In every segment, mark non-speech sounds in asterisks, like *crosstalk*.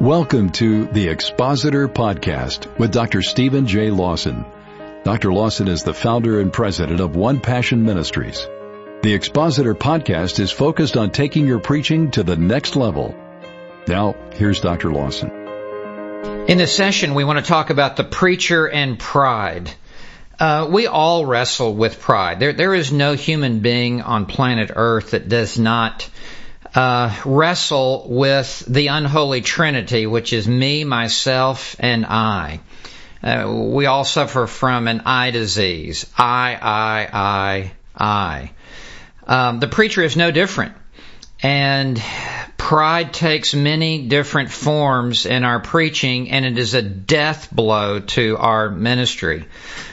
Welcome to the Expositor Podcast with Dr. Stephen J. Lawson. Dr. Lawson is the founder and president of One Passion Ministries. The Expositor Podcast is focused on taking your preaching to the next level. Now, here's Dr. Lawson. In this session, we want to talk about the preacher and pride. Uh, we all wrestle with pride. There, there is no human being on planet Earth that does not uh, wrestle with the unholy trinity, which is me, myself, and I. Uh, we all suffer from an I disease. I, I, I, I. Um, the preacher is no different. And pride takes many different forms in our preaching, and it is a death blow to our ministry.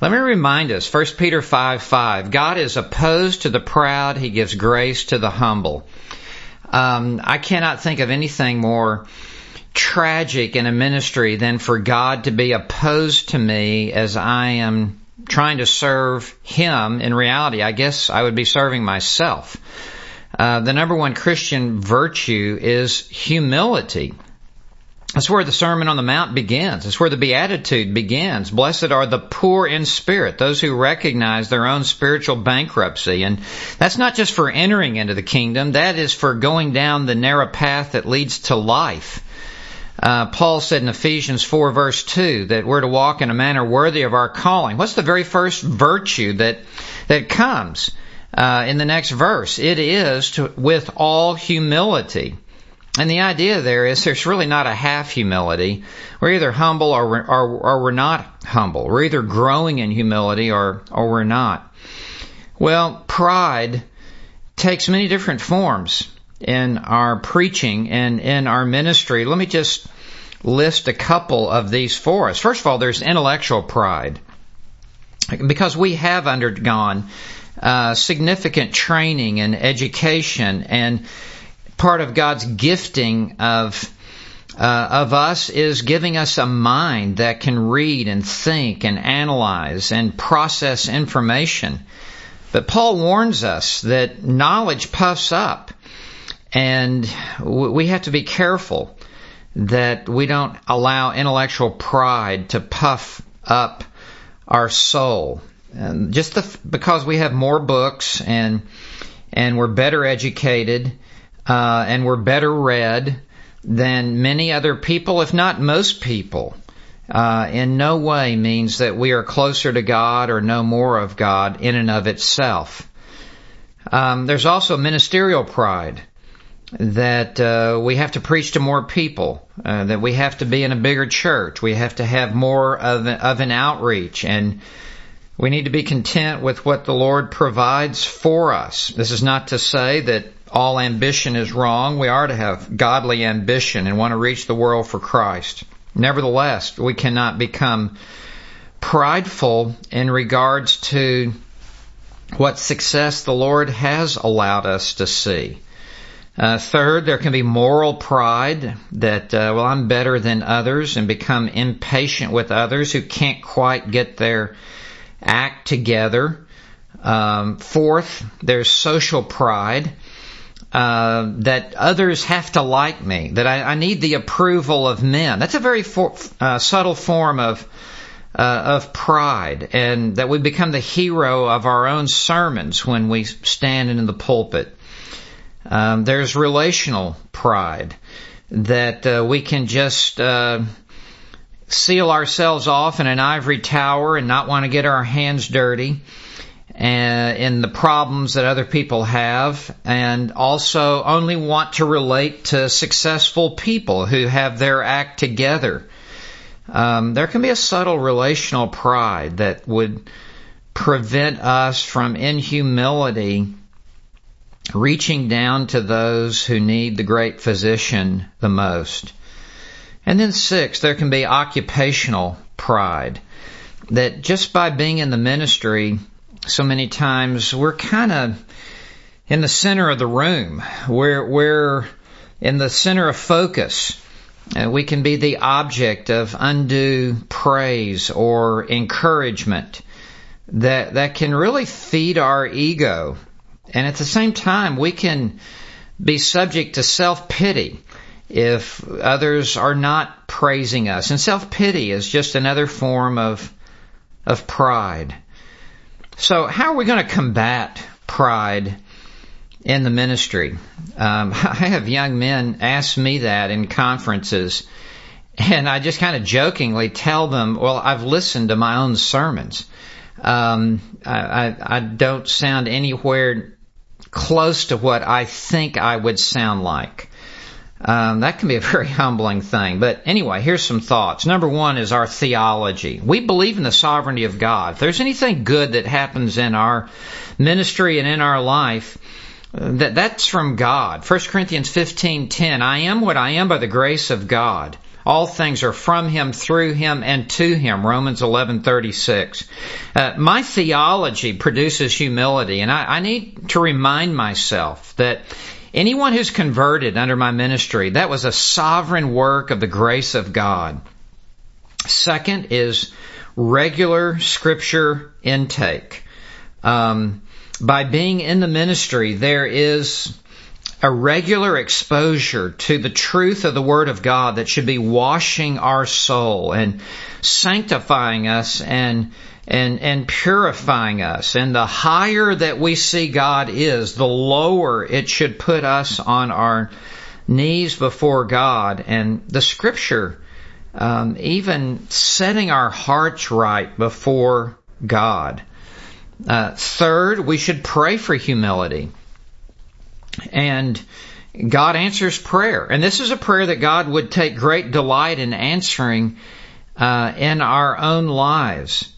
Let me remind us, 1 Peter 5 5, God is opposed to the proud, He gives grace to the humble. Um, I cannot think of anything more tragic in a ministry than for God to be opposed to me as I am trying to serve Him. In reality, I guess I would be serving myself. Uh, the number one Christian virtue is humility. That's where the Sermon on the Mount begins. That's where the Beatitude begins. Blessed are the poor in spirit, those who recognize their own spiritual bankruptcy. And that's not just for entering into the kingdom, that is for going down the narrow path that leads to life. Uh, Paul said in Ephesians 4 verse 2 that we're to walk in a manner worthy of our calling. What's the very first virtue that, that comes? Uh, in the next verse, it is to, with all humility. And the idea there is there's really not a half humility. We're either humble or we're, or, or we're not humble. We're either growing in humility or, or we're not. Well, pride takes many different forms in our preaching and in our ministry. Let me just list a couple of these for us. First of all, there's intellectual pride. Because we have undergone uh, significant training and education and part of God's gifting of uh, of us is giving us a mind that can read and think and analyze and process information. But Paul warns us that knowledge puffs up, and we have to be careful that we don't allow intellectual pride to puff up our soul. And just the, because we have more books and and we're better educated uh, and we're better read than many other people, if not most people. Uh, in no way means that we are closer to God or know more of God in and of itself. Um, there's also ministerial pride that uh, we have to preach to more people, uh, that we have to be in a bigger church, we have to have more of an, of an outreach, and we need to be content with what the Lord provides for us. This is not to say that all ambition is wrong. We are to have godly ambition and want to reach the world for Christ. Nevertheless, we cannot become prideful in regards to what success the Lord has allowed us to see. Uh, third, there can be moral pride that, uh, well, I'm better than others and become impatient with others who can't quite get their act together. Um, fourth, there's social pride uh, that others have to like me, that I, I, need the approval of men. That's a very for, uh, subtle form of uh, of pride, and that we become the hero of our own sermons when we stand in the pulpit. Um, there's relational pride that uh, we can just uh, seal ourselves off in an ivory tower and not want to get our hands dirty and in the problems that other people have, and also only want to relate to successful people who have their act together. Um, there can be a subtle relational pride that would prevent us from, in humility, reaching down to those who need the great physician the most. And then six, there can be occupational pride. That just by being in the ministry, so many times we're kind of in the center of the room. We're, we're in the center of focus. Uh, we can be the object of undue praise or encouragement that, that can really feed our ego. And at the same time, we can be subject to self-pity if others are not praising us. And self-pity is just another form of, of pride. So how are we going to combat pride in the ministry? Um, *laughs* I have young men ask me that in conferences and I just kind of jokingly tell them, well, I've listened to my own sermons. Um, I, I, I don't sound anywhere close to what I think I would sound like. Um, that can be a *laughs* very humbling thing. But anyway, here's some thoughts. Number one is our theology. We believe in the sovereignty of God. If there's anything good that happens in our ministry and in our life, uh, that that's from God. 1 Corinthians 15:10 I am what I am by the grace of God. All things are from him, through him, and to him. Romans 11:36. Uh, my theology produces humility, and I, I need to remind myself that anyone who's converted under my ministry, that was a sovereign work of the grace of God. Second is regular scripture intake. Um, by being in the ministry, there is a regular exposure to the truth of the Word of God that should be washing our soul and sanctifying us and and and purifying us. And the higher that we see God is, the lower it should put us on our knees before God. And the Scripture, um, even setting our hearts right before God. Uh, third, we should pray for humility. And God answers prayer. And this is a prayer that God would take great delight in answering uh, in our own lives.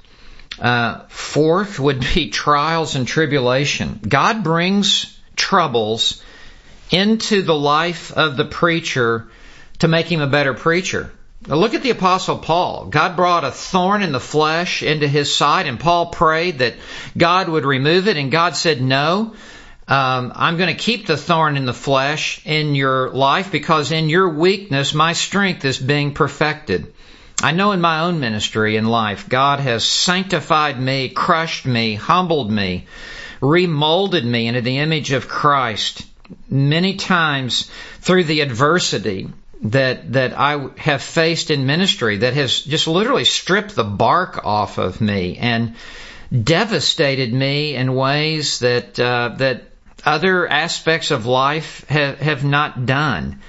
Uh, fourth would be trials and tribulation. God brings troubles into the life of the preacher to make him a better preacher. Now look at the apostle Paul. God brought a thorn in the flesh into his side and Paul prayed that God would remove it and God said no um, I'm going to keep the thorn in the flesh in your life because in your weakness, my strength is being perfected. I know in my own ministry and life, God has sanctified me, crushed me, humbled me, remolded me into the image of Christ many times through the adversity that that I have faced in ministry that has just literally stripped the bark off of me and devastated me in ways that uh, that other aspects of life have, have not done.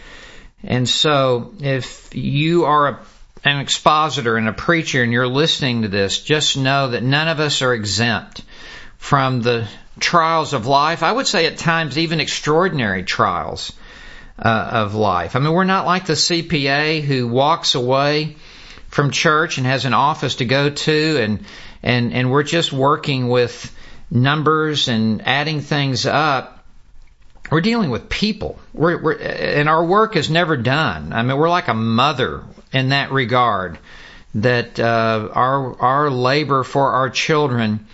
And so if you are a, an expositor and a preacher and you're listening to this, just know that none of us are exempt from the trials of life. I would say at times even extraordinary trials uh, of life. I mean, we're not like the CPA who walks away from church and has an office to go to and and and we're just working with numbers and adding things up, we're dealing with people. We're, we're, and our work is never done. I mean, we're like a mother in that regard. That uh, our our labor for our children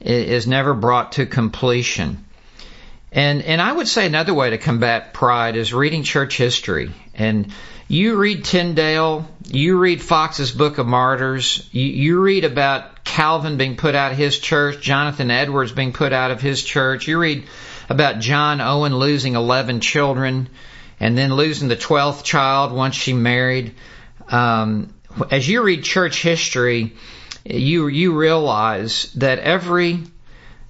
is never brought to completion. And and I would say another way to combat pride is reading church history. And you read Tyndale, you read Foxe's Book of Martyrs, you, you read about Calvin being put out of his church, Jonathan Edwards being put out of his church, you read about John Owen losing 11 children and then losing the 12th child once she married. Um, as you read church history, you you realize that every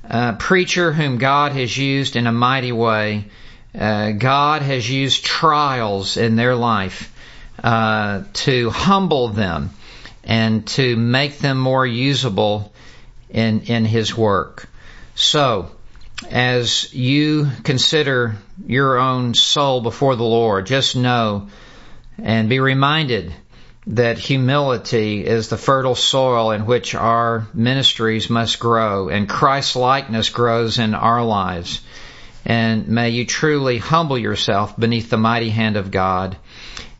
uh, preacher whom God has used in a mighty way, uh, God has used trials in their life uh, to humble them and to make them more usable in in His work. So, as you consider your own soul before the Lord, just know and be reminded that humility is the fertile soil in which our ministries must grow and Christ likeness grows in our lives. And may you truly humble yourself beneath the mighty hand of God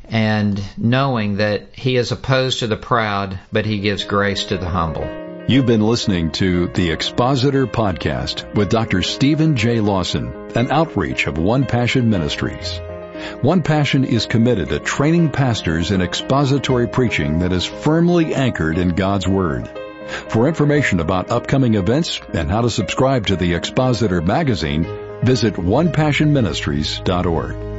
and knowing that He is opposed to the proud, but He gives grace to the humble. You've been listening to the Expositor Podcast with Dr. Stephen J. Lawson, an outreach of One Passion Ministries. One Passion is committed to training pastors in expository preaching that is firmly anchored in God's Word. For information about upcoming events and how to subscribe to the Expositor magazine, visit onepassionministries.org.